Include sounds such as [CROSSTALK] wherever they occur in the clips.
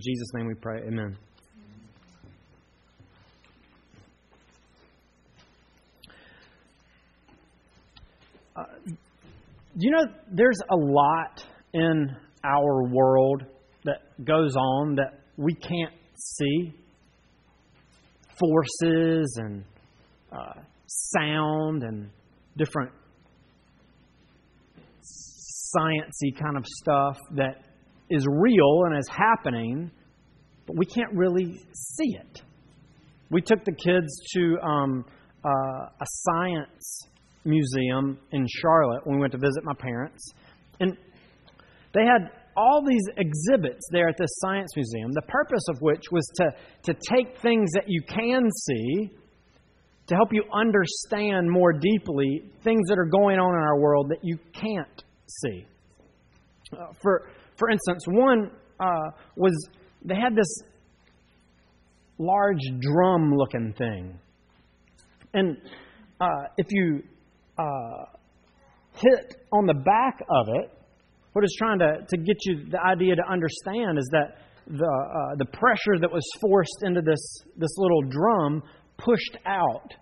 In Jesus' name we pray. Amen. Uh, you know, there's a lot in our world that goes on that we can't see forces and uh, sound and different sciency kind of stuff that is real and is happening, but we can't really see it. We took the kids to um, uh, a science museum in Charlotte when we went to visit my parents, and they had all these exhibits there at this science museum, the purpose of which was to, to take things that you can see to help you understand more deeply things that are going on in our world that you can't see. Uh, for, for instance, one uh, was they had this large drum looking thing. And uh, if you uh, hit on the back of it, what it's trying to, to get you the idea to understand is that the, uh, the pressure that was forced into this, this little drum pushed out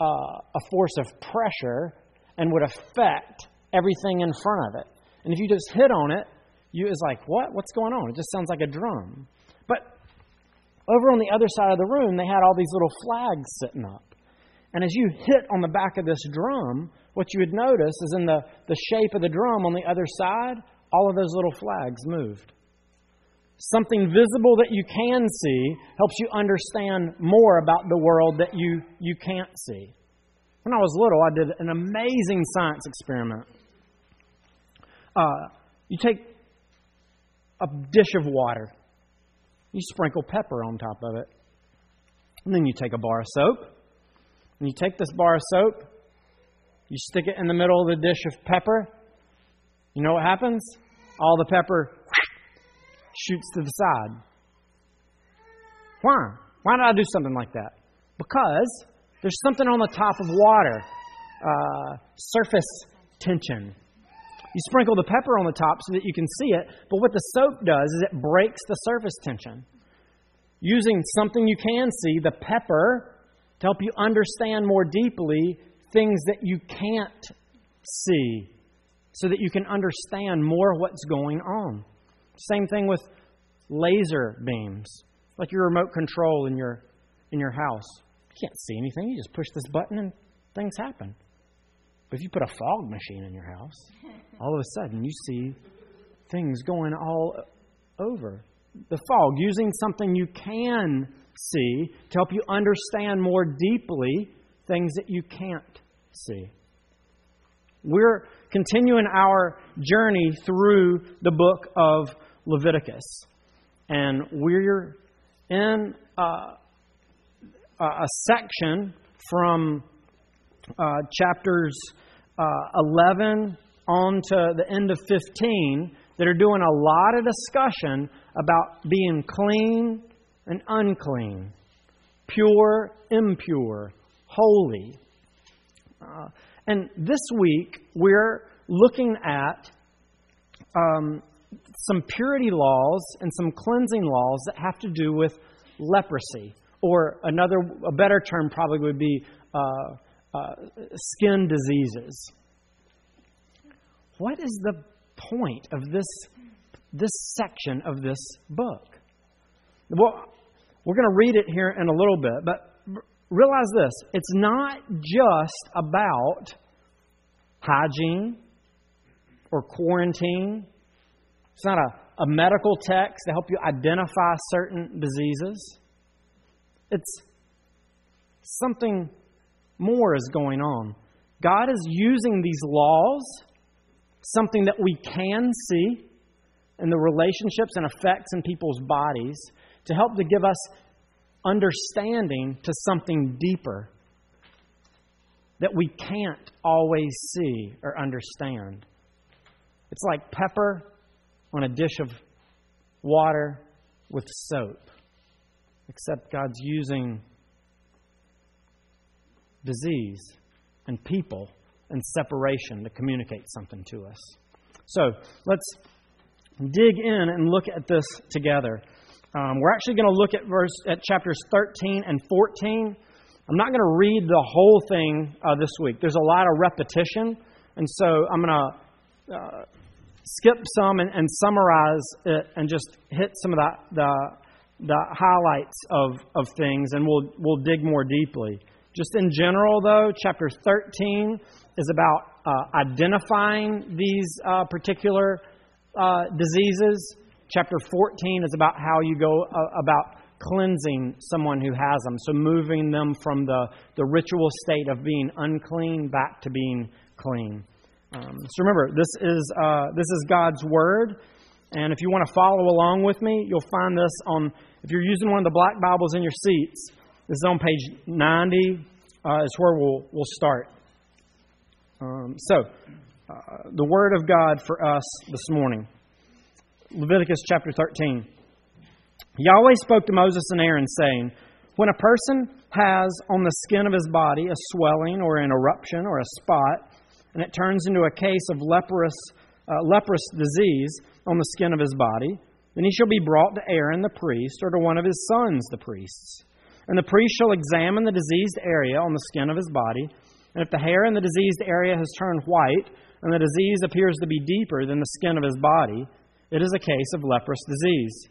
uh, a force of pressure and would affect everything in front of it. And if you just hit on it, you is like, what? What's going on? It just sounds like a drum. But over on the other side of the room, they had all these little flags sitting up. And as you hit on the back of this drum, what you would notice is in the, the shape of the drum on the other side, all of those little flags moved. Something visible that you can see helps you understand more about the world that you, you can't see. When I was little, I did an amazing science experiment. Uh, you take a dish of water, you sprinkle pepper on top of it, and then you take a bar of soap, and you take this bar of soap, you stick it in the middle of the dish of pepper. You know what happens? All the pepper shoots to the side. Why? Why did I do something like that? Because there's something on the top of water uh, surface tension. You sprinkle the pepper on the top so that you can see it, but what the soap does is it breaks the surface tension. Using something you can see, the pepper, to help you understand more deeply things that you can't see, so that you can understand more what's going on. Same thing with laser beams, like your remote control in your, in your house. You can't see anything, you just push this button and things happen. But if you put a fog machine in your house, [LAUGHS] all of a sudden you see things going all over. The fog, using something you can see to help you understand more deeply things that you can't see. We're continuing our journey through the book of Leviticus. And we're in uh, a section from uh, chapters uh, 11 on to the end of 15 that are doing a lot of discussion about being clean and unclean, pure, impure, holy. Uh, and this week, we're looking at um, some purity laws and some cleansing laws that have to do with leprosy. Or another, a better term probably would be uh, uh, skin diseases. What is the point of this, this section of this book? Well, we're going to read it here in a little bit, but realize this it's not just about hygiene or quarantine. It's not a, a medical text to help you identify certain diseases. It's something more is going on. God is using these laws, something that we can see in the relationships and effects in people's bodies, to help to give us understanding to something deeper that we can't always see or understand. It's like pepper on a dish of water with soap, except God's using disease and people and separation to communicate something to us. So let's dig in and look at this together. Um, we're actually going to look at verse at chapters 13 and 14. I'm not going to read the whole thing uh, this week. There's a lot of repetition, and so I'm going to uh, skip some and, and, summarize it and just hit some of the, the, the highlights of, of things, and we'll we'll dig more deeply. Just in general, though, chapter 13 is about uh, identifying these uh, particular uh, diseases. Chapter 14 is about how you go uh, about cleansing someone who has them. So moving them from the, the ritual state of being unclean back to being clean. Um, so remember, this is, uh, this is God's Word. And if you want to follow along with me, you'll find this on, if you're using one of the black Bibles in your seats, this is on page 90, uh, is where we'll, we'll start. Um, so, uh, the Word of God for us this morning Leviticus chapter 13. Yahweh spoke to Moses and Aaron, saying, When a person has on the skin of his body a swelling or an eruption or a spot, and it turns into a case of leprous, uh, leprous disease on the skin of his body, then he shall be brought to Aaron the priest or to one of his sons the priests. And the priest shall examine the diseased area on the skin of his body, and if the hair in the diseased area has turned white, and the disease appears to be deeper than the skin of his body, it is a case of leprous disease.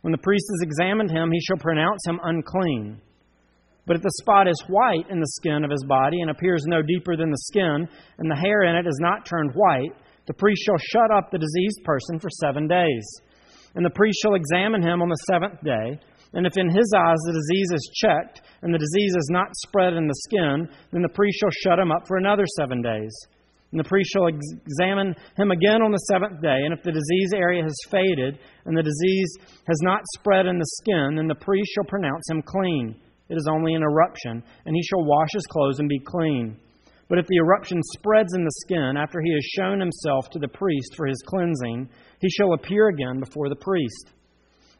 When the priest has examined him, he shall pronounce him unclean. But if the spot is white in the skin of his body and appears no deeper than the skin, and the hair in it is not turned white, the priest shall shut up the diseased person for seven days. And the priest shall examine him on the seventh day. And if in his eyes the disease is checked, and the disease is not spread in the skin, then the priest shall shut him up for another seven days. And the priest shall examine him again on the seventh day. And if the disease area has faded and the disease has not spread in the skin, then the priest shall pronounce him clean. It is only an eruption, and he shall wash his clothes and be clean. But if the eruption spreads in the skin after he has shown himself to the priest for his cleansing, he shall appear again before the priest.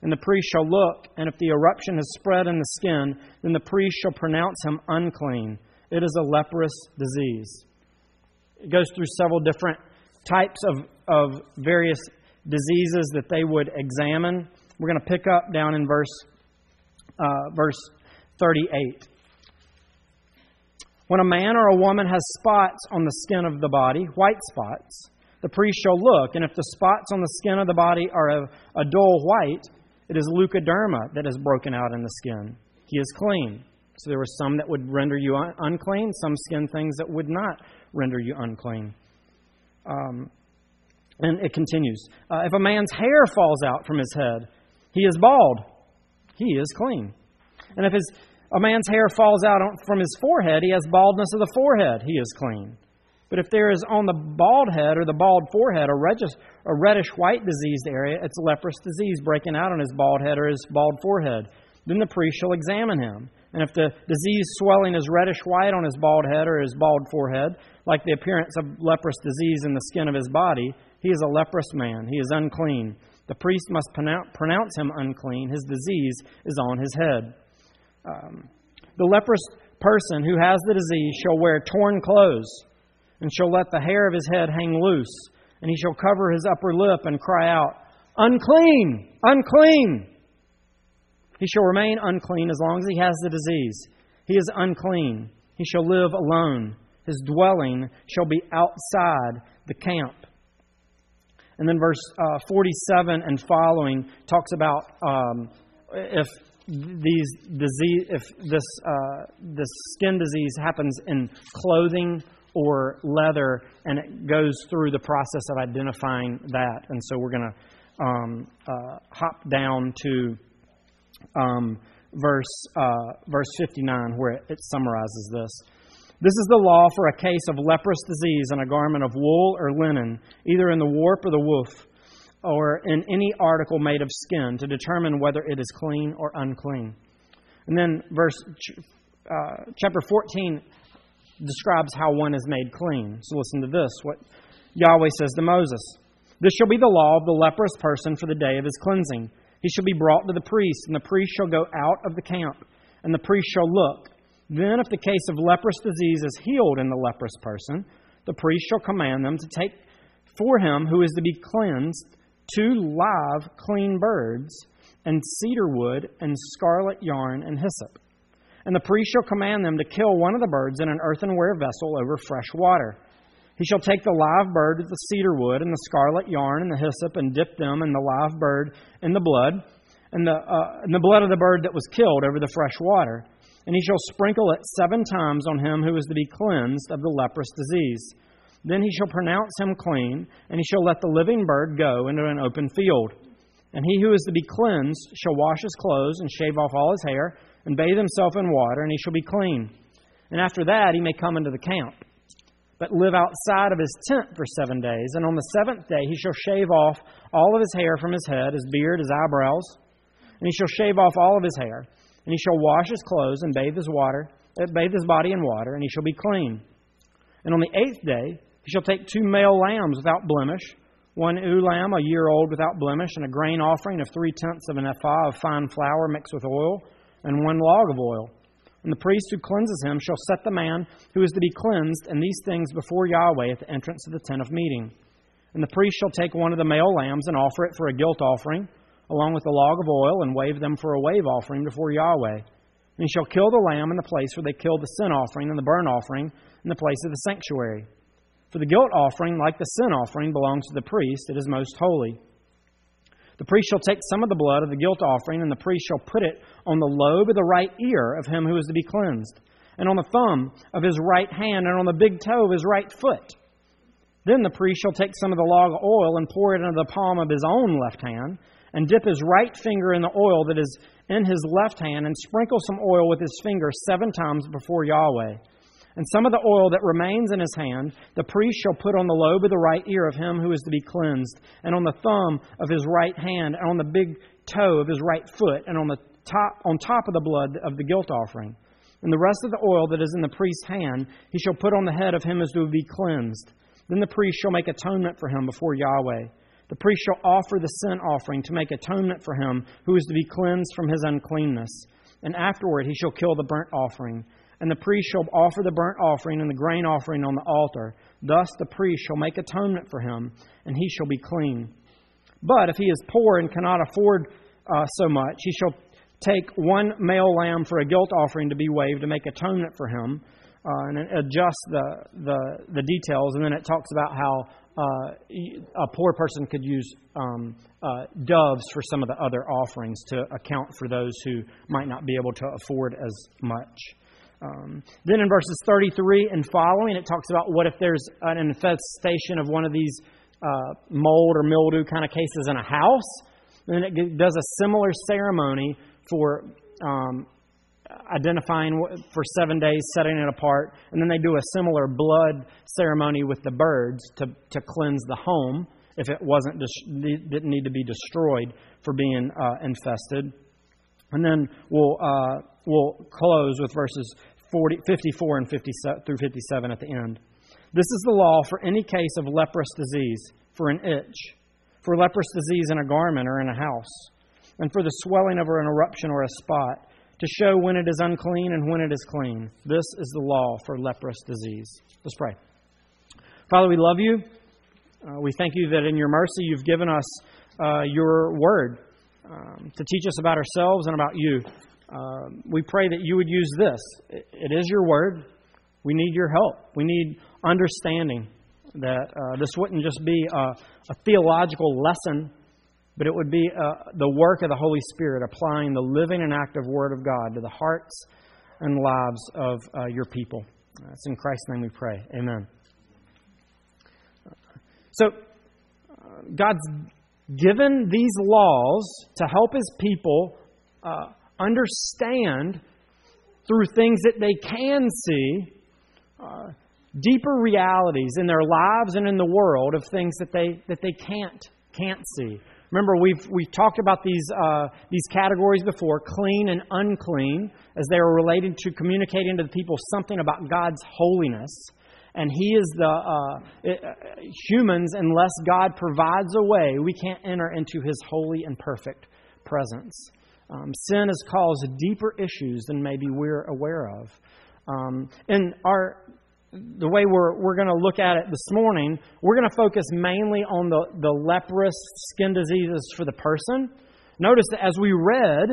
And the priest shall look, and if the eruption has spread in the skin, then the priest shall pronounce him unclean. It is a leprous disease. It goes through several different types of, of various diseases that they would examine. We're going to pick up down in verse, uh, verse 38. When a man or a woman has spots on the skin of the body, white spots, the priest shall look, and if the spots on the skin of the body are a, a dull white, it is leukoderma that is broken out in the skin. He is clean. So there were some that would render you un- unclean, some skin things that would not render you unclean. Um, and it continues. Uh, if a man's hair falls out from his head, he is bald. He is clean. And if his, a man's hair falls out from his forehead, he has baldness of the forehead. He is clean. But if there is on the bald head or the bald forehead a, reddish, a reddish white diseased area, it's leprous disease breaking out on his bald head or his bald forehead. Then the priest shall examine him. And if the disease swelling is reddish white on his bald head or his bald forehead, like the appearance of leprous disease in the skin of his body, he is a leprous man. He is unclean. The priest must pronounce him unclean. His disease is on his head. Um, the leprous person who has the disease shall wear torn clothes and shall let the hair of his head hang loose, and he shall cover his upper lip and cry out, Unclean! Unclean! He shall remain unclean as long as he has the disease. He is unclean. He shall live alone. His dwelling shall be outside the camp. And then verse uh, 47 and following talks about um, if these disease, if this uh, this skin disease happens in clothing or leather, and it goes through the process of identifying that. And so we're going to um, uh, hop down to um, verse, uh, verse 59, where it, it summarizes this. This is the law for a case of leprous disease in a garment of wool or linen, either in the warp or the woof, or in any article made of skin, to determine whether it is clean or unclean. And then verse uh, chapter 14 describes how one is made clean. So listen to this what Yahweh says to Moses This shall be the law of the leprous person for the day of his cleansing. He shall be brought to the priest, and the priest shall go out of the camp, and the priest shall look. Then, if the case of leprous disease is healed in the leprous person, the priest shall command them to take for him who is to be cleansed two live, clean birds, and cedar wood, and scarlet yarn, and hyssop. And the priest shall command them to kill one of the birds in an earthenware vessel over fresh water. He shall take the live bird with the cedar wood and the scarlet yarn and the hyssop and dip them and the live bird in the blood and the, uh, and the blood of the bird that was killed over the fresh water. And he shall sprinkle it seven times on him who is to be cleansed of the leprous disease. Then he shall pronounce him clean, and he shall let the living bird go into an open field. And he who is to be cleansed shall wash his clothes and shave off all his hair and bathe himself in water, and he shall be clean. And after that he may come into the camp but live outside of his tent for seven days. And on the seventh day he shall shave off all of his hair from his head, his beard, his eyebrows, and he shall shave off all of his hair. And he shall wash his clothes and bathe his water, uh, bathe his body in water, and he shall be clean. And on the eighth day he shall take two male lambs without blemish, one ewe lamb a year old without blemish, and a grain offering of three tenths of an ephah of fine flour mixed with oil, and one log of oil. And the priest who cleanses him shall set the man who is to be cleansed and these things before Yahweh at the entrance of the tent of meeting. And the priest shall take one of the male lambs and offer it for a guilt offering, along with the log of oil, and wave them for a wave offering before Yahweh. And he shall kill the lamb in the place where they killed the sin offering and the burnt offering in the place of the sanctuary. For the guilt offering, like the sin offering, belongs to the priest, it is most holy. The priest shall take some of the blood of the guilt offering, and the priest shall put it on the lobe of the right ear of him who is to be cleansed, and on the thumb of his right hand, and on the big toe of his right foot. Then the priest shall take some of the log oil and pour it into the palm of his own left hand, and dip his right finger in the oil that is in his left hand, and sprinkle some oil with his finger seven times before Yahweh. And some of the oil that remains in his hand, the priest shall put on the lobe of the right ear of him who is to be cleansed, and on the thumb of his right hand, and on the big toe of his right foot, and on the top on top of the blood of the guilt offering. And the rest of the oil that is in the priest's hand, he shall put on the head of him as to be cleansed. Then the priest shall make atonement for him before Yahweh. The priest shall offer the sin offering to make atonement for him who is to be cleansed from his uncleanness. And afterward he shall kill the burnt offering. And the priest shall offer the burnt offering and the grain offering on the altar. Thus the priest shall make atonement for him, and he shall be clean. But if he is poor and cannot afford uh, so much, he shall take one male lamb for a guilt offering to be waved to make atonement for him, uh, and adjust the, the, the details. And then it talks about how uh, a poor person could use um, uh, doves for some of the other offerings to account for those who might not be able to afford as much. Um, then in verses 33 and following, it talks about what if there's an infestation of one of these uh, mold or mildew kind of cases in a house. Then it does a similar ceremony for um, identifying for seven days, setting it apart, and then they do a similar blood ceremony with the birds to, to cleanse the home if it wasn't didn't need to be destroyed for being uh, infested. And then we'll uh, we'll close with verses 40, 54 and 50, through 57 at the end. This is the law for any case of leprous disease, for an itch, for leprous disease in a garment or in a house, and for the swelling of an eruption or a spot, to show when it is unclean and when it is clean. This is the law for leprous disease. Let's pray. Father, we love you. Uh, we thank you that in your mercy you've given us uh, your word um, to teach us about ourselves and about you. Uh, we pray that you would use this. It is your word. We need your help. We need understanding that uh, this wouldn't just be a, a, theological lesson, but it would be uh, the work of the Holy Spirit applying the living and active Word of God to the hearts and lives of uh, your people. It's in Christ's name we pray. Amen. So, uh, God's given these laws to help His people uh, understand through things that they can see uh, deeper realities in their lives and in the world of things that they that they can't can't see. Remember, we've we've talked about these uh, these categories before: clean and unclean, as they are related to communicating to the people something about God's holiness. And He is the uh, uh humans, unless God provides a way, we can't enter into His holy and perfect presence. Um, sin has caused deeper issues than maybe we're aware of. Um, and our the way we're, we're going to look at it this morning, we're going to focus mainly on the, the leprous skin diseases for the person. notice that as we read,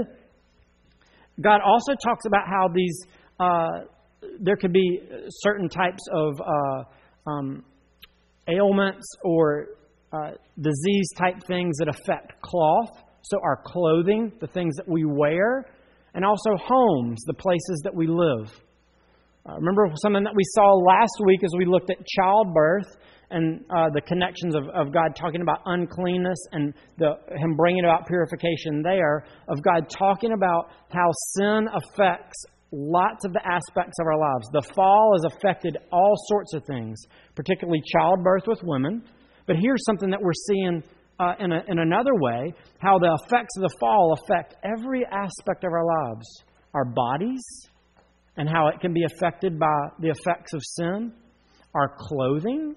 God also talks about how these uh, there could be certain types of uh, um, ailments or uh, disease type things that affect cloth. So, our clothing, the things that we wear, and also homes, the places that we live. Uh, remember something that we saw last week as we looked at childbirth and uh, the connections of, of God talking about uncleanness and the, Him bringing about purification there, of God talking about how sin affects lots of the aspects of our lives. The fall has affected all sorts of things, particularly childbirth with women. But here's something that we're seeing uh, in, a, in another way how the effects of the fall affect every aspect of our lives our bodies, and how it can be affected by the effects of sin, our clothing,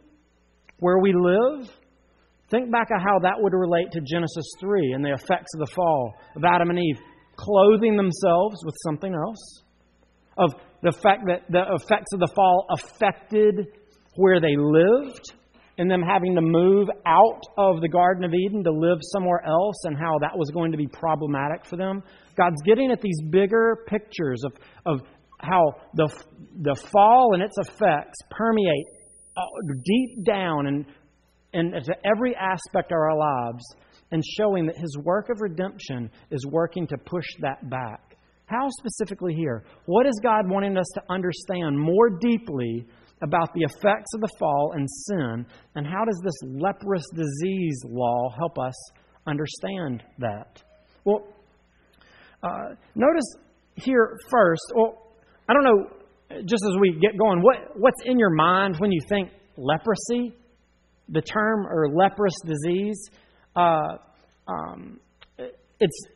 where we live. Think back of how that would relate to Genesis 3 and the effects of the fall of Adam and Eve clothing themselves with something else, of the fact that the effects of the fall affected where they lived and them having to move out of the Garden of Eden to live somewhere else and how that was going to be problematic for them. God's getting at these bigger pictures of, of how the, the fall and its effects permeate uh, deep down and, and to every aspect of our lives and showing that His work of redemption is working to push that back. How specifically here? What is God wanting us to understand more deeply about the effects of the fall and sin, and how does this leprous disease law help us understand that? Well, uh, notice here first, well, I don't know, just as we get going, what, what's in your mind when you think leprosy? The term or leprous disease? Uh, um, it's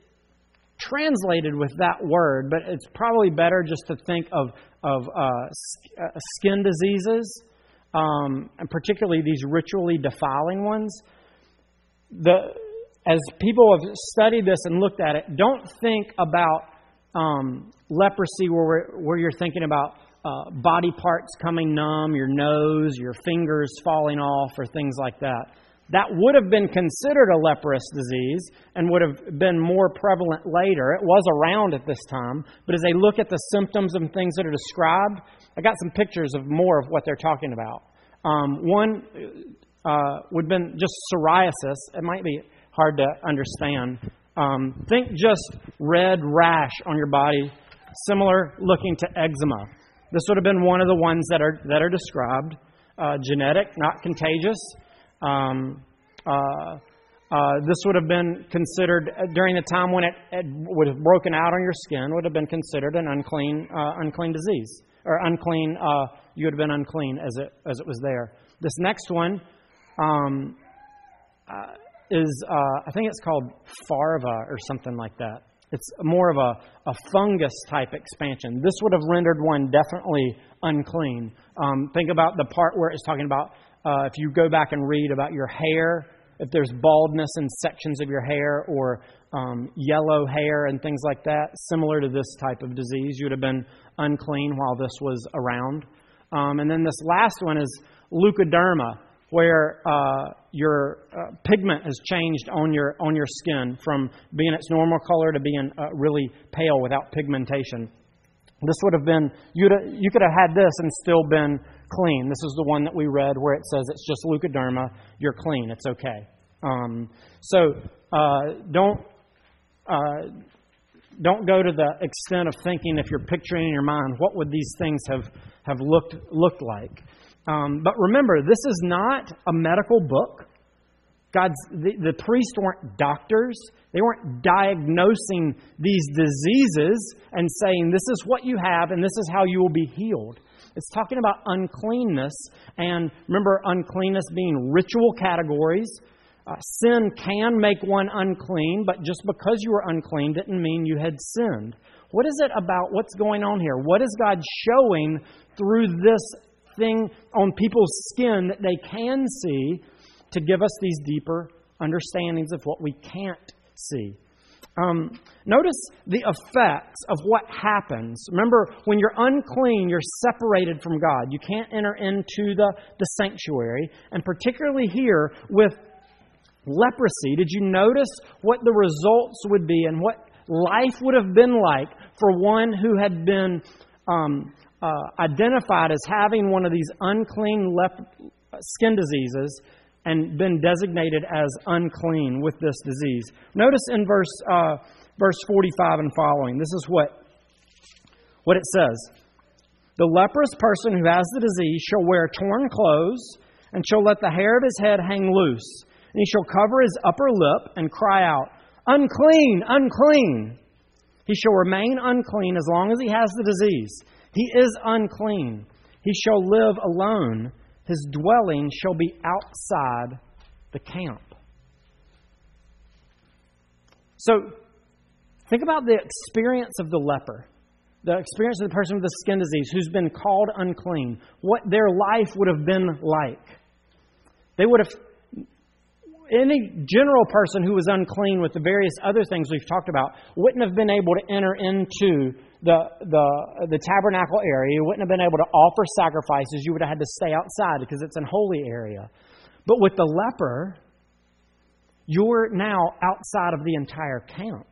translated with that word, but it's probably better just to think of of uh, uh, skin diseases, um, and particularly these ritually defiling ones. The, as people have studied this and looked at it, don't think about um, leprosy where, where you're thinking about uh, body parts coming numb, your nose, your fingers falling off, or things like that that would have been considered a leprous disease and would have been more prevalent later. It was around at this time, but as they look at the symptoms and things that are described, I got some pictures of more of what they're talking about. Um, one uh, would have been just psoriasis. It might be hard to understand. Um, think just red rash on your body, similar looking to eczema. This would have been one of the ones that are that are described. Uh, genetic, not contagious. Um, uh, uh, this would have been considered uh, during the time when it, it, would have broken out on your skin would have been considered an unclean uh, unclean disease or unclean. Uh, you would have been unclean as it as it was there. This next one um, uh, is I think it's called farva or something like that. It's more of a, a fungus type expansion. This would have rendered one definitely unclean. Um, think about the part where it's talking about uh, if you go back and read about your hair, if there's baldness in sections of your hair or um, yellow hair and things like that, similar to this type of disease, you would have been unclean while this was around. Um, and then this last one is leukoderma, where uh, your uh, pigment has changed on your on your skin from being its normal color to being uh, really pale without pigmentation. This would have been you you could have had this and still been clean. This is the one that we read where it says it's just leukoderma. You're clean. It's okay. Um, so uh, don't uh, don't go to the extent of thinking if you're picturing in your mind what would these things have have looked looked like. Um, but remember, this is not a medical book. God's the, the priests weren't doctors. They weren't diagnosing these diseases and saying this is what you have and this is how you will be healed. It's talking about uncleanness. And remember, uncleanness being ritual categories. Uh, sin can make one unclean, but just because you were unclean didn't mean you had sinned. What is it about what's going on here? What is God showing through this thing on people's skin that they can see to give us these deeper understandings of what we can't see? Um, notice the effects of what happens. Remember, when you're unclean, you're separated from God. You can't enter into the, the sanctuary. And particularly here with leprosy, did you notice what the results would be and what life would have been like for one who had been um, uh, identified as having one of these unclean lep- skin diseases and been designated as unclean with this disease. Notice in verse, uh, verse 45 and following, this is what, what it says. The leprous person who has the disease shall wear torn clothes and shall let the hair of his head hang loose. And he shall cover his upper lip and cry out, Unclean, unclean. He shall remain unclean as long as he has the disease. He is unclean. He shall live alone. His dwelling shall be outside the camp. So, think about the experience of the leper, the experience of the person with the skin disease who's been called unclean, what their life would have been like. They would have any general person who was unclean with the various other things we've talked about wouldn't have been able to enter into the, the, the tabernacle area. You wouldn't have been able to offer sacrifices. You would have had to stay outside because it's an holy area. But with the leper, you're now outside of the entire camp.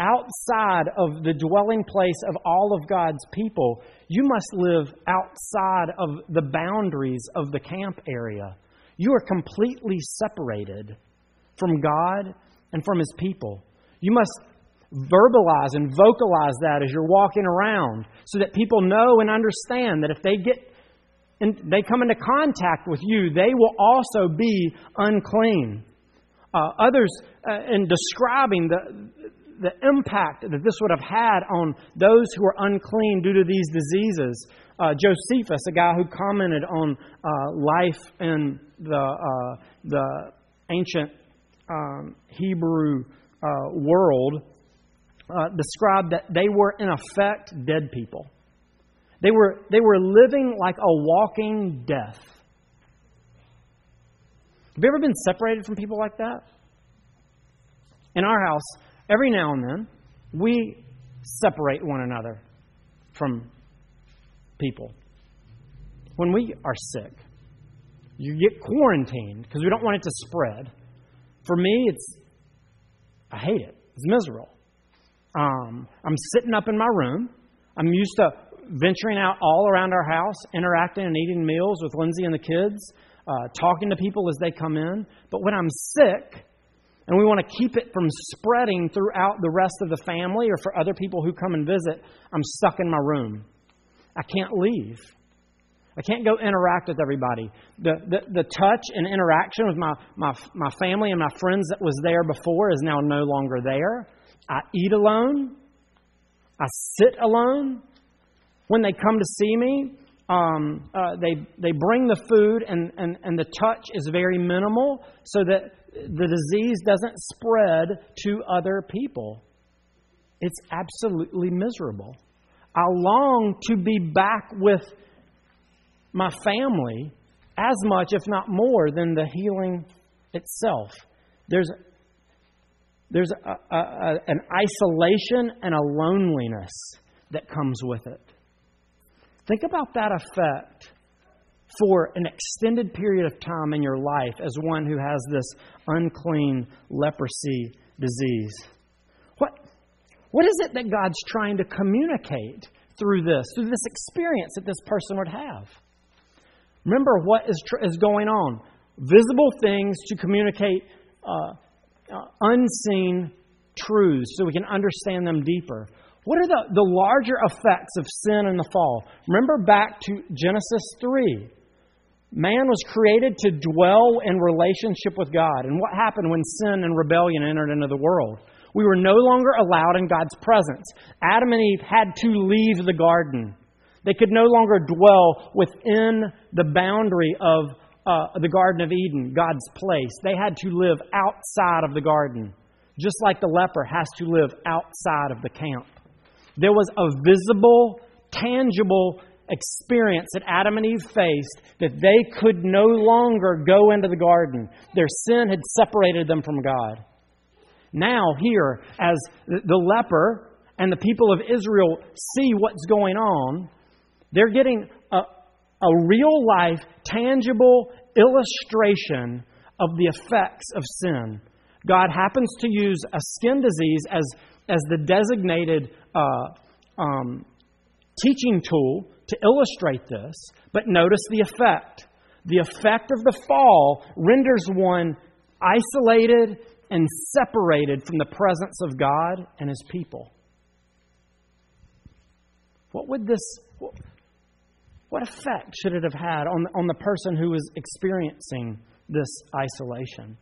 Outside of the dwelling place of all of God's people, you must live outside of the boundaries of the camp area. You are completely separated from God and from His people. You must verbalize and vocalize that as you're walking around so that people know and understand that if they get and they come into contact with you, they will also be unclean. Uh, others, uh, in describing the, the impact that this would have had on those who are unclean due to these diseases, uh, Josephus, a guy who commented on uh, life in the, uh, the ancient um, Hebrew uh, world, uh, described that they were, in effect, dead people. They were, they were living like a walking death. Have you ever been separated from people like that? In our house, every now and then, we separate one another from people. When we are sick, you get quarantined because we don't want it to spread. For me, it's, I hate it. It's miserable. Um, I'm sitting up in my room. I'm used to venturing out all around our house, interacting and eating meals with Lindsay and the kids, uh, talking to people as they come in. But when I'm sick, and we want to keep it from spreading throughout the rest of the family or for other people who come and visit, I'm stuck in my room. I can't leave. I can't go interact with everybody. The, the, the touch and interaction with my, my, my family and my friends that was there before is now no longer there. I eat alone. I sit alone. When they come to see me, um, uh, they, they bring the food, and, and, and the touch is very minimal so that the disease doesn't spread to other people. It's absolutely miserable. I long to be back with my family as much, if not more, than the healing itself. There's, there's a, a, an isolation and a loneliness that comes with it. Think about that effect for an extended period of time in your life as one who has this unclean leprosy disease. What, what is it that God's trying to communicate through this, through this experience that this person would have? Remember what is, tr- is going on. Visible things to communicate uh, unseen truths so we can understand them deeper. What are the, the larger effects of sin and the fall? Remember back to Genesis 3. Man was created to dwell in relationship with God. And what happened when sin and rebellion entered into the world? We were no longer allowed in God's presence. Adam and Eve had to leave the garden. They could no longer dwell within the boundary of uh, the Garden of Eden, God's place. They had to live outside of the garden, just like the leper has to live outside of the camp. There was a visible, tangible experience that Adam and Eve faced that they could no longer go into the garden. Their sin had separated them from God. Now, here, as the leper and the people of Israel see what's going on, they're getting a, a real life, tangible illustration of the effects of sin. God happens to use a skin disease as, as the designated uh, um, teaching tool to illustrate this, but notice the effect. The effect of the fall renders one isolated and separated from the presence of God and His people. What would this, what effect should it have had on, on the person who was experiencing this isolation?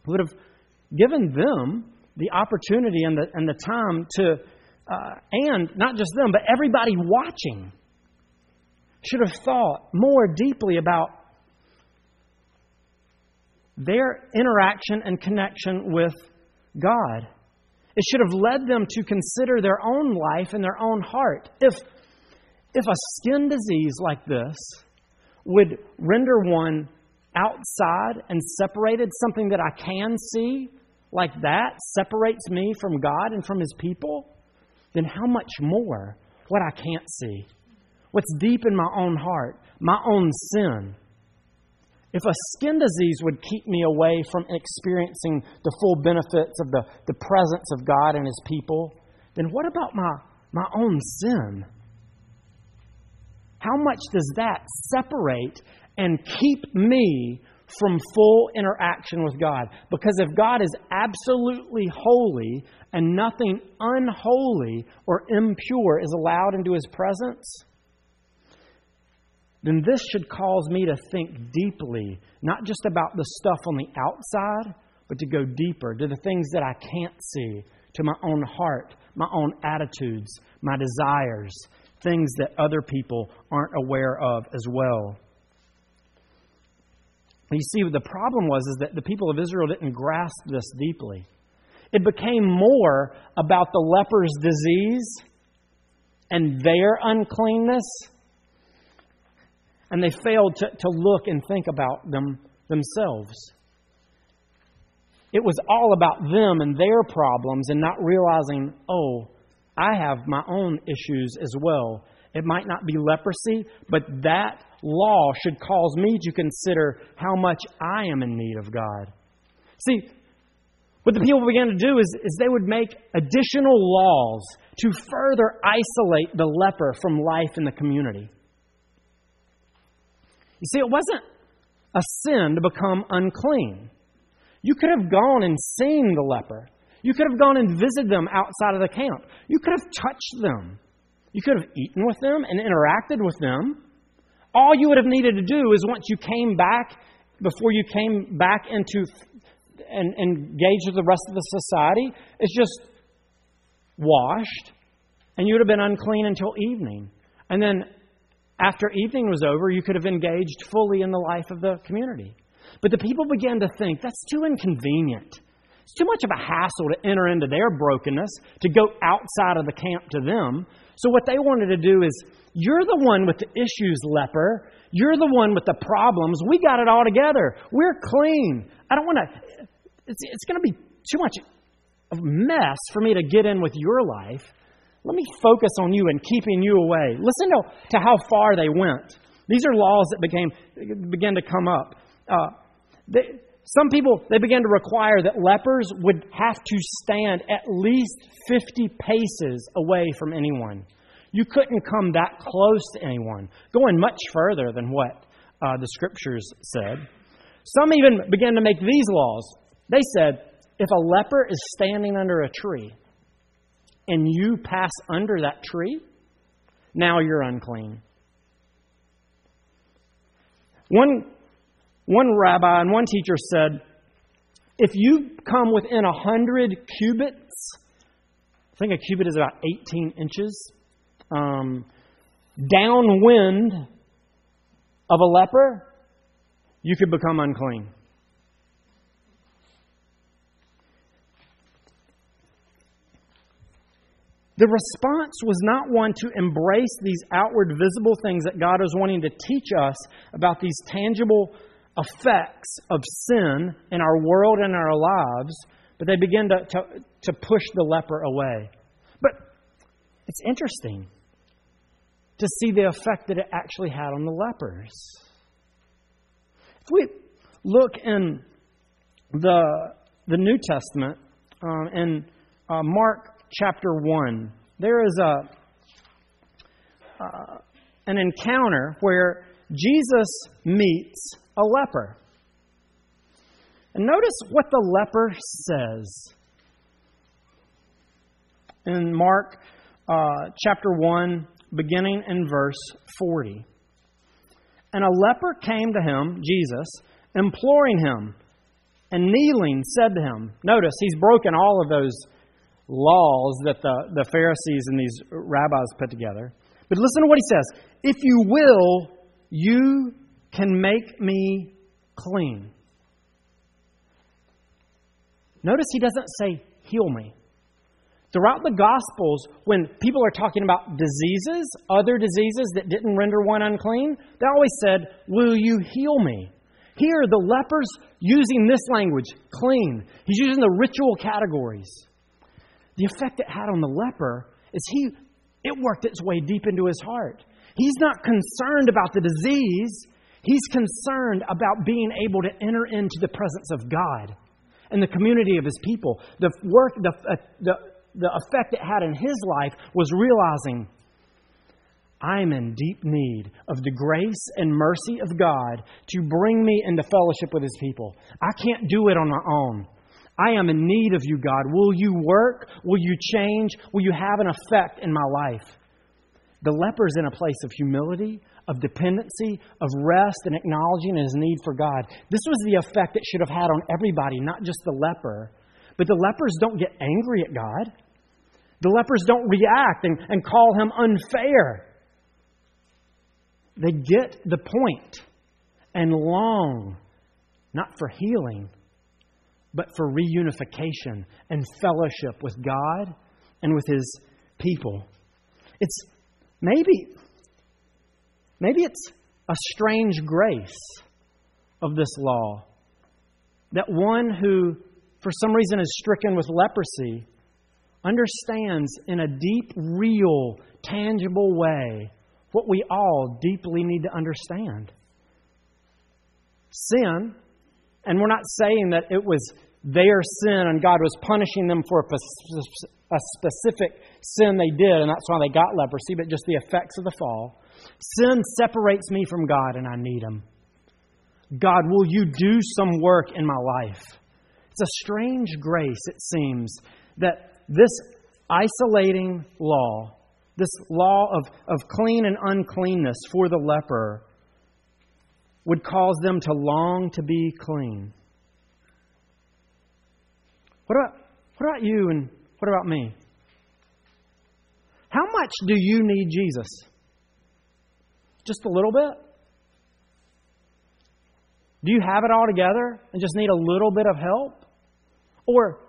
It would have given them the opportunity and the, and the time to, uh, and not just them, but everybody watching should have thought more deeply about their interaction and connection with God. It should have led them to consider their own life and their own heart. If, if a skin disease like this would render one outside and separated, something that I can see like that separates me from God and from His people, then how much more what I can't see? What's deep in my own heart, my own sin? If a skin disease would keep me away from experiencing the full benefits of the, the presence of God and His people, then what about my, my own sin? How much does that separate and keep me from full interaction with God? Because if God is absolutely holy and nothing unholy or impure is allowed into His presence, then this should cause me to think deeply, not just about the stuff on the outside, but to go deeper to the things that I can't see, to my own heart, my own attitudes, my desires, things that other people aren't aware of as well. You see, the problem was is that the people of Israel didn't grasp this deeply. It became more about the leper's disease and their uncleanness and they failed to, to look and think about them themselves. It was all about them and their problems and not realizing, oh, I have my own issues as well. It might not be leprosy, but that law should cause me to consider how much I am in need of God. See, what the people began to do is, is they would make additional laws to further isolate the leper from life in the community. You see, it wasn't a sin to become unclean. You could have gone and seen the leper. You could have gone and visited them outside of the camp. You could have touched them. You could have eaten with them and interacted with them. All you would have needed to do is once you came back, before you came back into and, engaged with the rest of the society, is just washed, and you would have been unclean until evening. And then after evening was over, you could have engaged fully in the life of the community. But the people began to think that's too inconvenient. It's too much of a hassle to enter into their brokenness, to go outside of the camp to them. So, what they wanted to do is, you're the one with the issues, leper. You're the one with the problems. We got it all together. We're clean. I don't want to, it's, it's going to be too much of mess for me to get in with your life. Let me focus on you and keeping you away. Listen to, to how far they went. These are laws that became, began to come up. Uh, they, some people, they began to require that lepers would have to stand at least 50 paces away from anyone. You couldn't come that close to anyone, going much further than what uh, the scriptures said. Some even began to make these laws. They said, if a leper is standing under a tree, and you pass under that tree, now you're unclean. One, one rabbi and one teacher said, if you come within a hundred cubits, I think a cubit is about 18 inches, um, downwind of a leper, you could become unclean. The response was not one to embrace these outward visible things that God is wanting to teach us about these tangible effects of sin in our world and our lives, but they begin to, to, to push the leper away. But it's interesting to see the effect that it actually had on the lepers. If we look in the, the New Testament, um, in uh, Mark chapter 1, there is a, uh, an encounter where Jesus meets a leper. And notice what the leper says. In Mark uh, chapter 1, beginning in verse 40. And a leper came to him, Jesus, imploring him, and kneeling said to him, Notice, he's broken all of those laws that the, the Pharisees and these rabbis put together. But listen to what he says If you will, you can make me clean. Notice he doesn't say, heal me. Throughout the Gospels, when people are talking about diseases, other diseases that didn't render one unclean, they always said, Will you heal me? Here, the leper's using this language, clean. He's using the ritual categories. The effect it had on the leper is he, it worked its way deep into his heart. He's not concerned about the disease, he's concerned about being able to enter into the presence of God and the community of his people. The work, the, uh, the, the effect it had in his life was realizing I'm in deep need of the grace and mercy of God to bring me into fellowship with his people. I can't do it on my own. I am in need of you, God. Will you work? Will you change? Will you have an effect in my life? The leper's in a place of humility, of dependency, of rest, and acknowledging his need for God. This was the effect it should have had on everybody, not just the leper. But the lepers don't get angry at God. The lepers don't react and, and call him unfair. They get the point and long, not for healing, but for reunification and fellowship with God and with his people. It's maybe maybe it's a strange grace of this law that one who for some reason is stricken with leprosy understands in a deep, real, tangible way what we all deeply need to understand. Sin, and we're not saying that it was their sin and God was punishing them for a specific sin they did, and that's why they got leprosy, but just the effects of the fall. Sin separates me from God, and I need Him. God, will you do some work in my life? It's a strange grace, it seems, that this isolating law, this law of, of clean and uncleanness for the leper, would cause them to long to be clean. What about, what about you and what about me? How much do you need Jesus? Just a little bit? Do you have it all together and just need a little bit of help? Or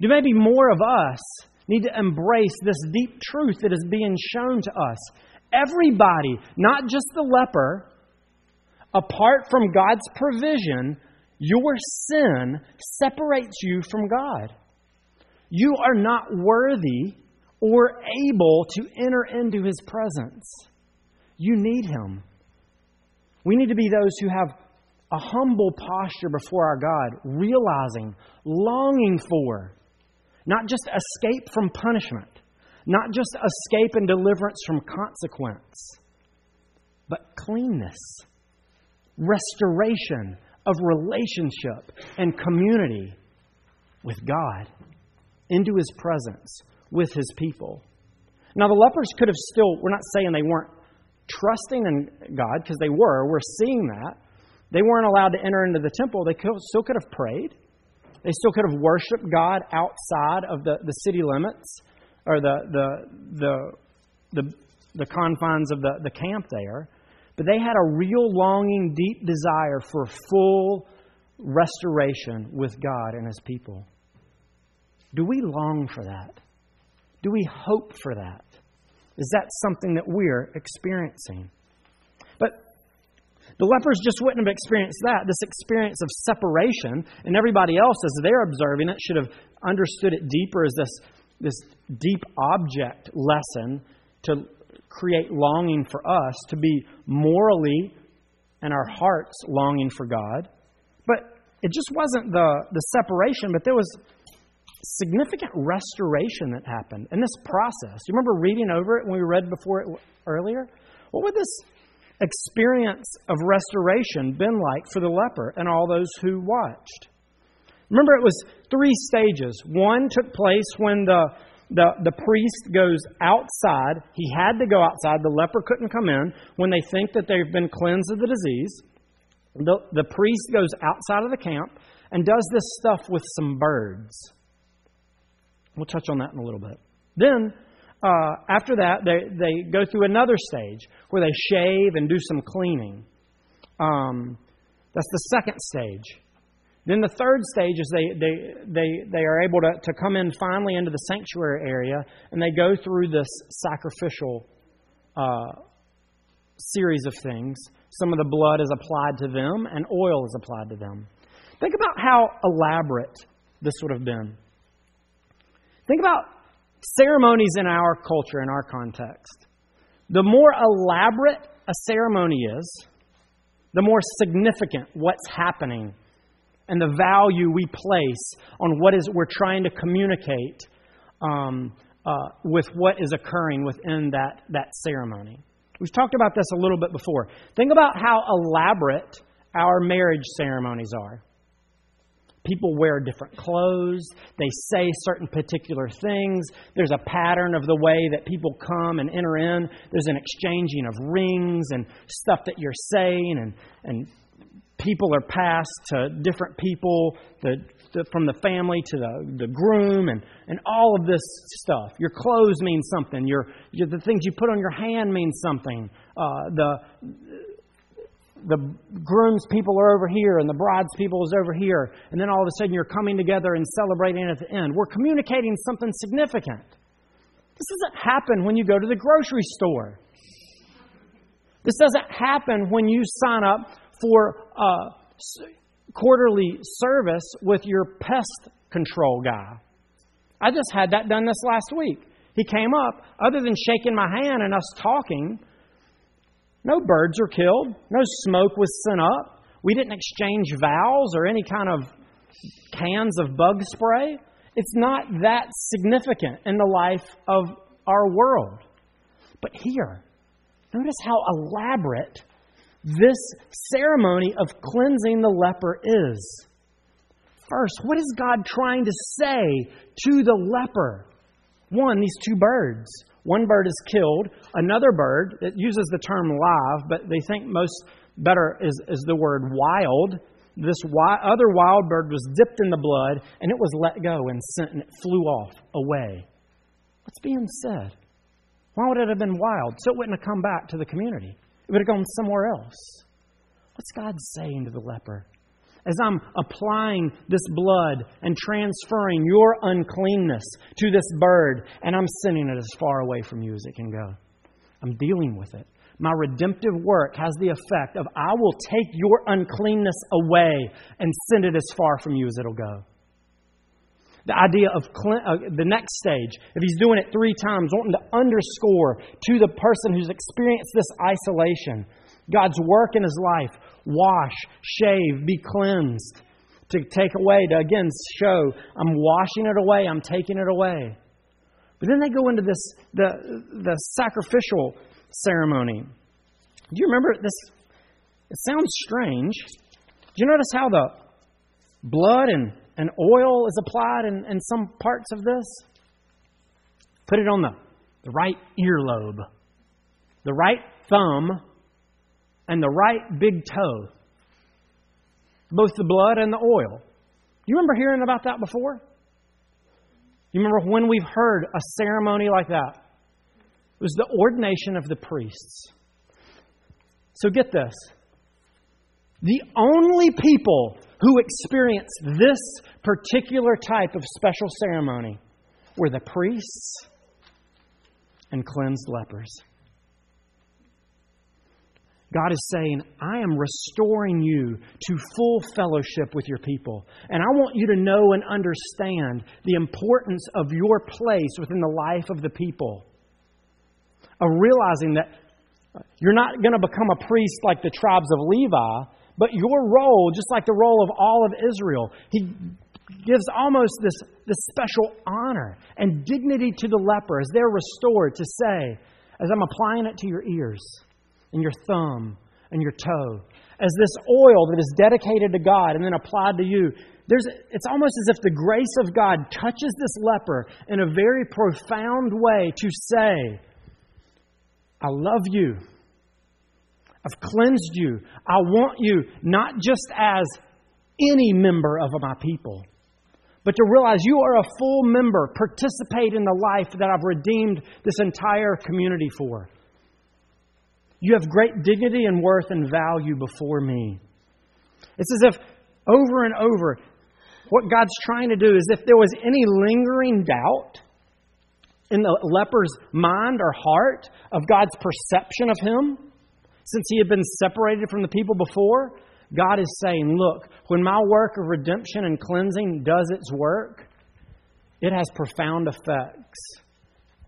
do maybe more of us need to embrace this deep truth that is being shown to us? Everybody, not just the leper, apart from God's provision, your sin separates you from God. You are not worthy or able to enter into His presence. You need Him. We need to be those who have a humble posture before our God, realizing, longing for, not just escape from punishment, not just escape and deliverance from consequence, but cleanness, restoration, of relationship and community with God into his presence with his people. Now, the lepers could have still, we're not saying they weren't trusting in God, because they were. We're seeing that. They weren't allowed to enter into the temple. They could, still could have prayed. They still could have worshiped God outside of the, the city limits or the, the, the, the, the confines of the, the camp there. But they had a real longing, deep desire for full restoration with God and His people. Do we long for that? Do we hope for that? Is that something that we're experiencing? But the lepers just wouldn't have experienced that. This experience of separation, and everybody else, as they're observing it, should have understood it deeper as this, this deep object lesson to create longing for us to be morally and our hearts longing for God. But it just wasn't the, the separation, but there was significant restoration that happened in this process. You remember reading over it when we read before it earlier? What would this experience of restoration been like for the leper and all those who watched? Remember, it was three stages. One took place when the, the, the priest goes outside. He had to go outside. The leper couldn't come in when they think that they've been cleansed of the disease. The, the priest goes outside of the camp and does this stuff with some birds. We'll touch on that in a little bit. Then, uh, after that, they, they go through another stage where they shave and do some cleaning. Um, that's the second stage. Then the third stage is they, they, they, they are able to, to come in finally into the sanctuary area and they go through this sacrificial uh, series of things. Some of the blood is applied to them and oil is applied to them. Think about how elaborate this would have been. Think about ceremonies in our culture, in our context. The more elaborate a ceremony is, the more significant what's happening and the value we place on what is we're trying to communicate um, uh, with what is occurring within that, that ceremony. We've talked about this a little bit before. Think about how elaborate our marriage ceremonies are. People wear different clothes. They say certain particular things. There's a pattern of the way that people come and enter in. There's an exchanging of rings and stuff that you're saying, and, and people are passed to different people, the, the, from the family to the, the groom, and, and all of this stuff. Your clothes mean something. Your, your the things you put on your hand mean something. Uh, the, the groom's people are over here, and the bride's people is over here. And then all of a sudden you're coming together and celebrating at the end. We're communicating something significant. This doesn't happen when you go to the grocery store. This doesn't happen when you sign up for a quarterly service with your pest control guy. I just had that done this last week. He came up, other than shaking my hand and us talking, no birds were killed, no smoke was sent up. We didn't exchange vows or any kind of cans of bug spray. It's not that significant in the life of our world. But here, notice how elaborate this ceremony of cleansing the leper is. First, what is God trying to say to the leper? One, these two birds. One bird is killed, another bird, it uses the term live, but they think most better is, is the word wild. This wi- other wild bird was dipped in the blood and it was let go and sent and it flew off away. What's being said? Why would it have been wild? So it wouldn't have come back to the community. It would have gone somewhere else. What's God saying to the leper? As I'm applying this blood and transferring your uncleanness to this bird, and I'm sending it as far away from you as it can go, I'm dealing with it. My redemptive work has the effect of I will take your uncleanness away and send it as far from you as it'll go. The idea of uh, the next stage, if he's doing it three times, wanting to underscore to the person who's experienced this isolation God's work in his life wash, shave, be cleansed. To take away, to again show, I'm washing it away, I'm taking it away. But then they go into this the the sacrificial ceremony. Do you remember this? It sounds strange. Do you notice how the blood and and oil is applied in, in some parts of this. Put it on the, the right earlobe, the right thumb, and the right big toe. Both the blood and the oil. You remember hearing about that before? You remember when we've heard a ceremony like that? It was the ordination of the priests. So get this. The only people who experienced this particular type of special ceremony were the priests and cleansed lepers. God is saying, I am restoring you to full fellowship with your people. And I want you to know and understand the importance of your place within the life of the people. Of realizing that you're not going to become a priest like the tribes of Levi, but your role, just like the role of all of Israel, he gives almost this, this special honor and dignity to the leper as they're restored to say, as I'm applying it to your ears and your thumb and your toe, as this oil that is dedicated to God and then applied to you, there's, it's almost as if the grace of God touches this leper in a very profound way to say, I love you. I've cleansed you. I want you not just as any member of my people, but to realize you are a full member, participate in the life that I've redeemed this entire community for. You have great dignity and worth and value before me. It's as if over and over, what God's trying to do is if there was any lingering doubt in the leper's mind or heart of God's perception of him, since he had been separated from the people before, God is saying, Look, when my work of redemption and cleansing does its work, it has profound effects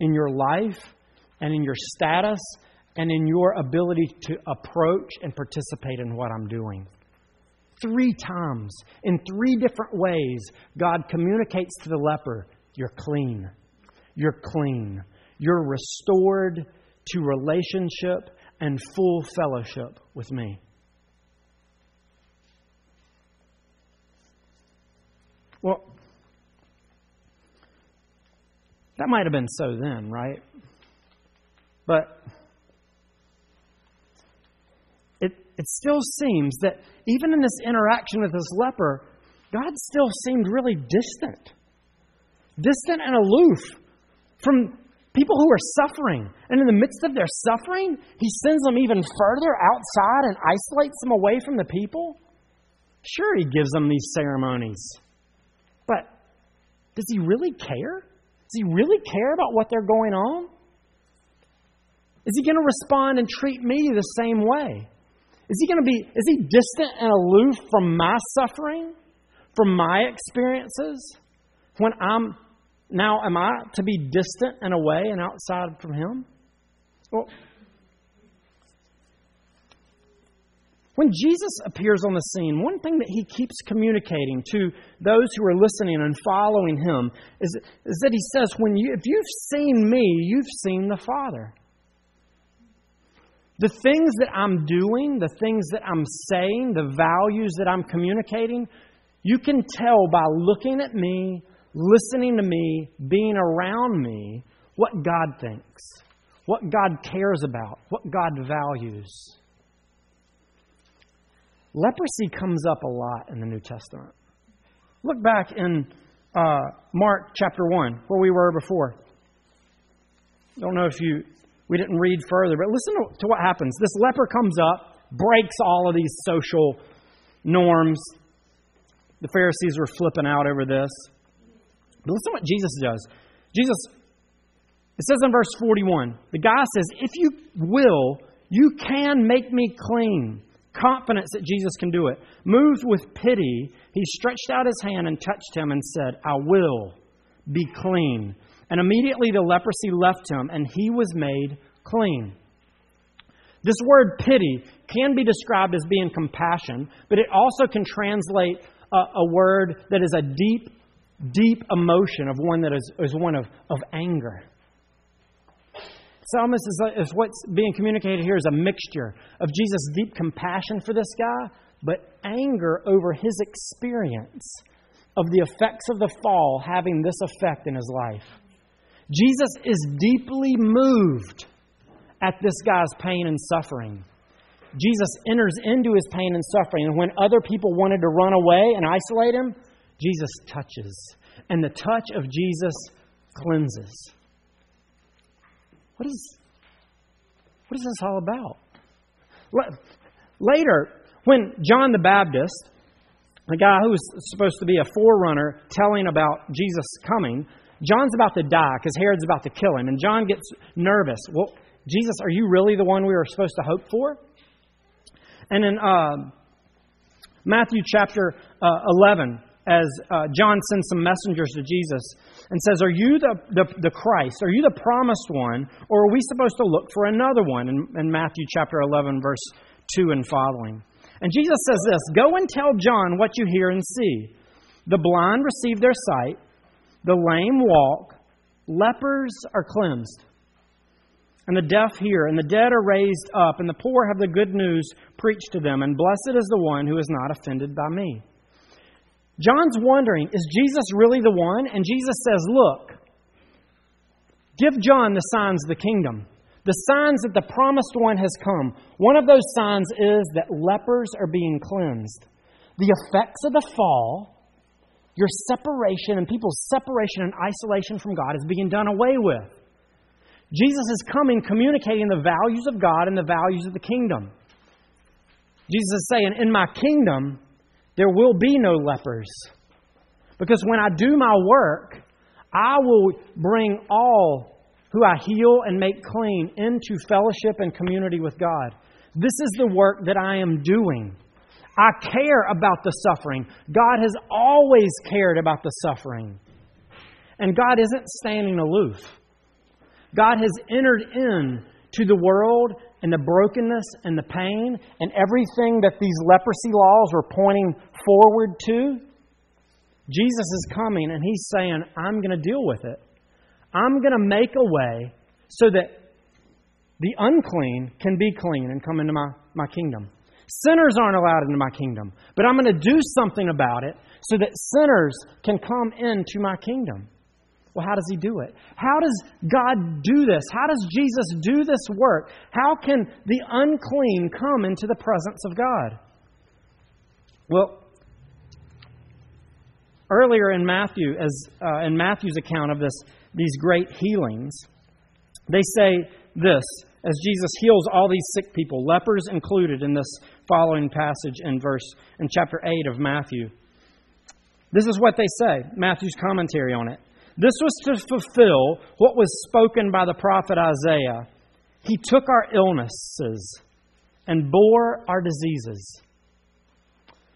in your life and in your status and in your ability to approach and participate in what I'm doing. Three times, in three different ways, God communicates to the leper, You're clean. You're clean. You're restored to relationship and full fellowship with me. Well, that might have been so then, right? But it, still seems that even in this interaction with this leper, God still seemed really distant. Distant and aloof from people who are suffering. And in the midst of their suffering, He sends them even further outside and isolates them away from the people. Sure, He gives them these ceremonies. But does He really care? Does He really care about what they're going on? Is He going to respond and treat me the same way? Is he going to be, is he distant and aloof from my suffering, from my experiences? When I'm, now am I to be distant and away and outside from him? Well, when Jesus appears on the scene, one thing that he keeps communicating to those who are listening and following him is, is that he says, when you, if you've seen me, you've seen the Father. The things that I'm doing, the things that I'm saying, the values that I'm communicating, you can tell by looking at me, listening to me, being around me, what God thinks, what God cares about, what God values. Leprosy comes up a lot in the New Testament. Look back in uh, Mark chapter 1, where we were before. Don't know if you we didn't read further, but listen to what happens. This leper comes up, breaks all of these social norms. The Pharisees were flipping out over this. But listen to what Jesus does. Jesus, it says in verse 41, the guy says, If you will, you can make me clean. Confidence that Jesus can do it. Moved with pity, he stretched out his hand and touched him and said, I will be clean. And immediately the leprosy left him, and he was made clean. This word pity can be described as being compassion, but it also can translate a, a word that is a deep, deep emotion of one that is, is one of, of anger. It's almost as if what's being communicated here is a mixture of Jesus' deep compassion for this guy, but anger over his experience of the effects of the fall having this effect in his life. Jesus is deeply moved at this guy's pain and suffering. Jesus enters into his pain and suffering, and when other people wanted to run away and isolate him, Jesus touches. And the touch of Jesus cleanses. What is, what is this all about? Later, when John the Baptist, the guy who was supposed to be a forerunner telling about Jesus coming, John's about to die because Herod's about to kill him. And John gets nervous. Well, Jesus, are you really the one we were supposed to hope for? And in uh, Matthew chapter uh, 11, as uh, John sends some messengers to Jesus and says, Are you the, the, the, Christ? Are you the promised one? Or are we supposed to look for another one? In, in Matthew chapter 11, verse 2 and following. And Jesus says this Go and tell John what you hear and see. The blind receive their sight, the lame walk, lepers are cleansed, and the deaf hear, and the dead are raised up, and the poor have the good news preached to them, and blessed is the one who is not offended by me. John's wondering, is Jesus really the one? And Jesus says, Look, give John the signs of the kingdom, the signs that the promised one has come. One of those signs is that lepers are being cleansed. The effects of the fall, your separation and people's separation and isolation from God is being done away with. Jesus is coming communicating the values of God and the values of the kingdom. Jesus is saying, In my kingdom, there will be no lepers. Because when I do my work, I will bring all who I heal and make clean into fellowship and community with God. This is the work that I am doing. I care about the suffering. God has always cared about the suffering. And God isn't standing aloof. God has entered in to the world and the brokenness and the pain and everything that these leprosy laws were pointing forward to. Jesus is coming and he's saying, I'm going to deal with it. I'm going to make a way so that the unclean can be clean and come into my, my kingdom. Sinners aren't allowed into my kingdom, but I'm going to do something about it so that sinners can come into my kingdom. Well, how does he do it? How does God do this? How does Jesus do this work? How can the unclean come into the presence of God? Well, earlier in Matthew, as uh, in Matthew's account of this, these great healings, they say this as Jesus heals all these sick people, lepers included in this following passage in verse in chapter 8 of Matthew. This is what they say, Matthew's commentary on it. This was to fulfill what was spoken by the prophet Isaiah. He took our illnesses and bore our diseases.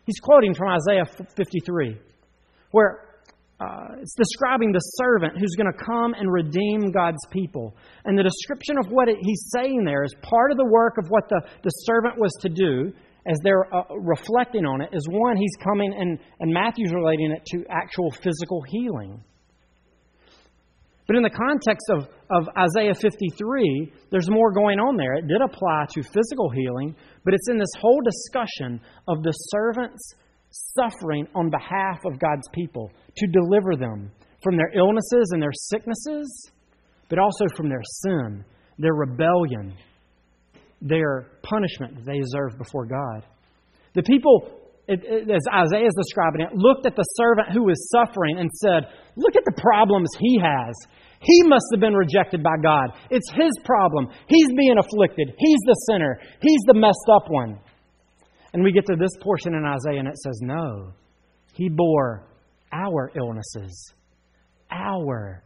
He's quoting from Isaiah 53, where uh, it's describing the servant who's going to come and redeem God's people. And the description of what it, he's saying there is part of the work of what the, the servant was to do as they're uh, reflecting on it is one, he's coming and, and Matthew's relating it to actual physical healing. But in the context of, of Isaiah 53, there's more going on there. It did apply to physical healing, but it's in this whole discussion of the servants suffering on behalf of God's people to deliver them from their illnesses and their sicknesses, but also from their sin, their rebellion, their punishment that they deserve before God. The people it, it, as Isaiah is describing it, looked at the servant who was suffering and said, Look at the problems he has. He must have been rejected by God. It's his problem. He's being afflicted. He's the sinner. He's the messed up one. And we get to this portion in Isaiah and it says, No, he bore our illnesses, our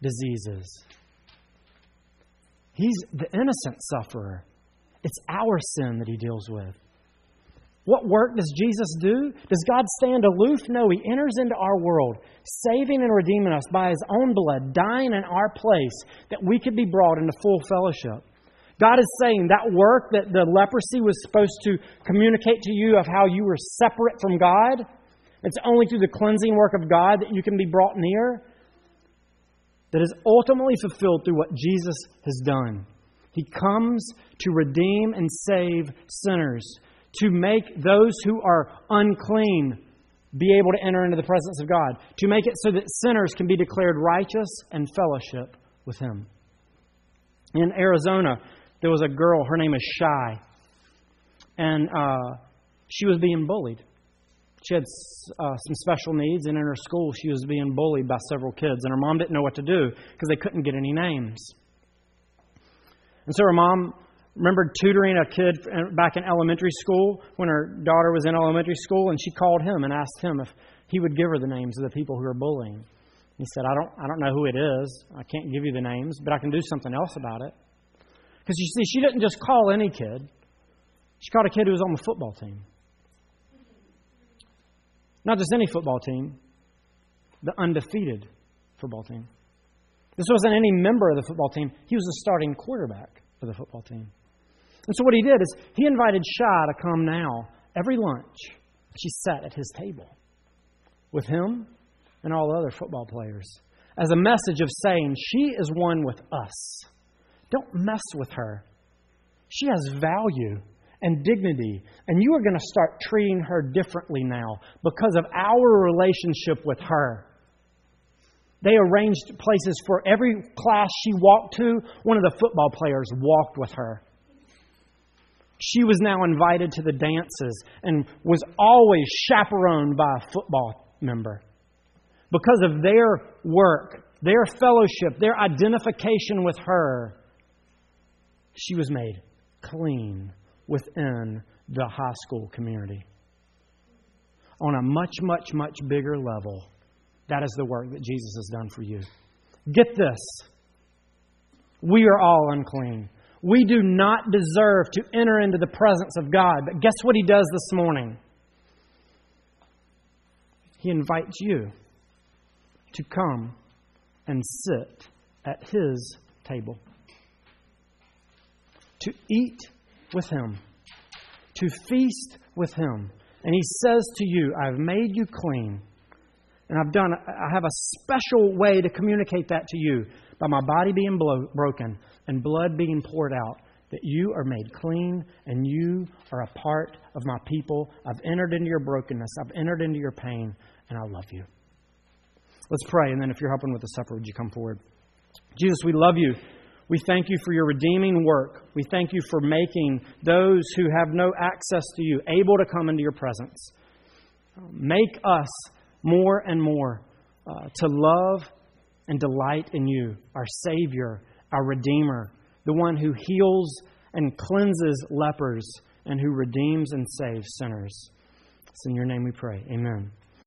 diseases. He's the innocent sufferer. It's our sin that he deals with. What work does Jesus do? Does God stand aloof? No, He enters into our world, saving and redeeming us by His own blood, dying in our place, that we could be brought into full fellowship. God is saying that work that the leprosy was supposed to communicate to you of how you were separate from God, it's only through the cleansing work of God that you can be brought near, that is ultimately fulfilled through what Jesus has done. He comes to redeem and save sinners to make those who are unclean be able to enter into the presence of God, to make it so that sinners can be declared righteous and fellowship with Him. In Arizona, there was a girl, her name is Chy, and uh, she was being bullied. She had uh, some special needs, and in her school, she was being bullied by several kids, and her mom didn't know what to do because they couldn't get any names. And so her mom remembered tutoring a kid back in elementary school when her daughter was in elementary school, and she called him and asked him if he would give her the names of the people who were bullying. He said, I don't, I don't know who it is. I can't give you the names, but I can do something else about it. Because you see, she didn't just call any kid, she called a kid who was on the football team. Not just any football team, the undefeated football team. This wasn't any member of the football team, he was the starting quarterback for the football team. And so what he did is he invited Chy to come now every lunch, she sat at his table with him and all the other football players as a message of saying, She is one with us. Don't mess with her. She has value and dignity, and you are going to start treating her differently now because of our relationship with her. They arranged places for every class she walked to. One of the football players walked with her. She was now invited to the dances and was always chaperoned by a football member. Because of their work, their fellowship, their identification with her, she was made clean within the high school community. On a much, much, much bigger level, that is the work that Jesus has done for you. Get this. We are all unclean. We do not deserve to enter into the presence of God. But guess what He does this morning? He invites you to come and sit at His table, to eat with Him, to feast with Him. And He says to you, I've made you clean. And I've done, I have a special way to communicate that to you by my body being broken and blood being poured out, that you are made clean and you are a part of my people. I've entered into your brokenness, I've entered into your pain, and I love you. Let's pray, and then if you're helping with the supper, would you come forward? Jesus, we love you. We thank you for your redeeming work. We thank you for making those who have no access to you able to come into your presence. Make us more and more uh, to love and delight in you, our Savior, our Redeemer, the one who heals and cleanses lepers and who redeems and saves sinners. It's in your name we pray. Amen.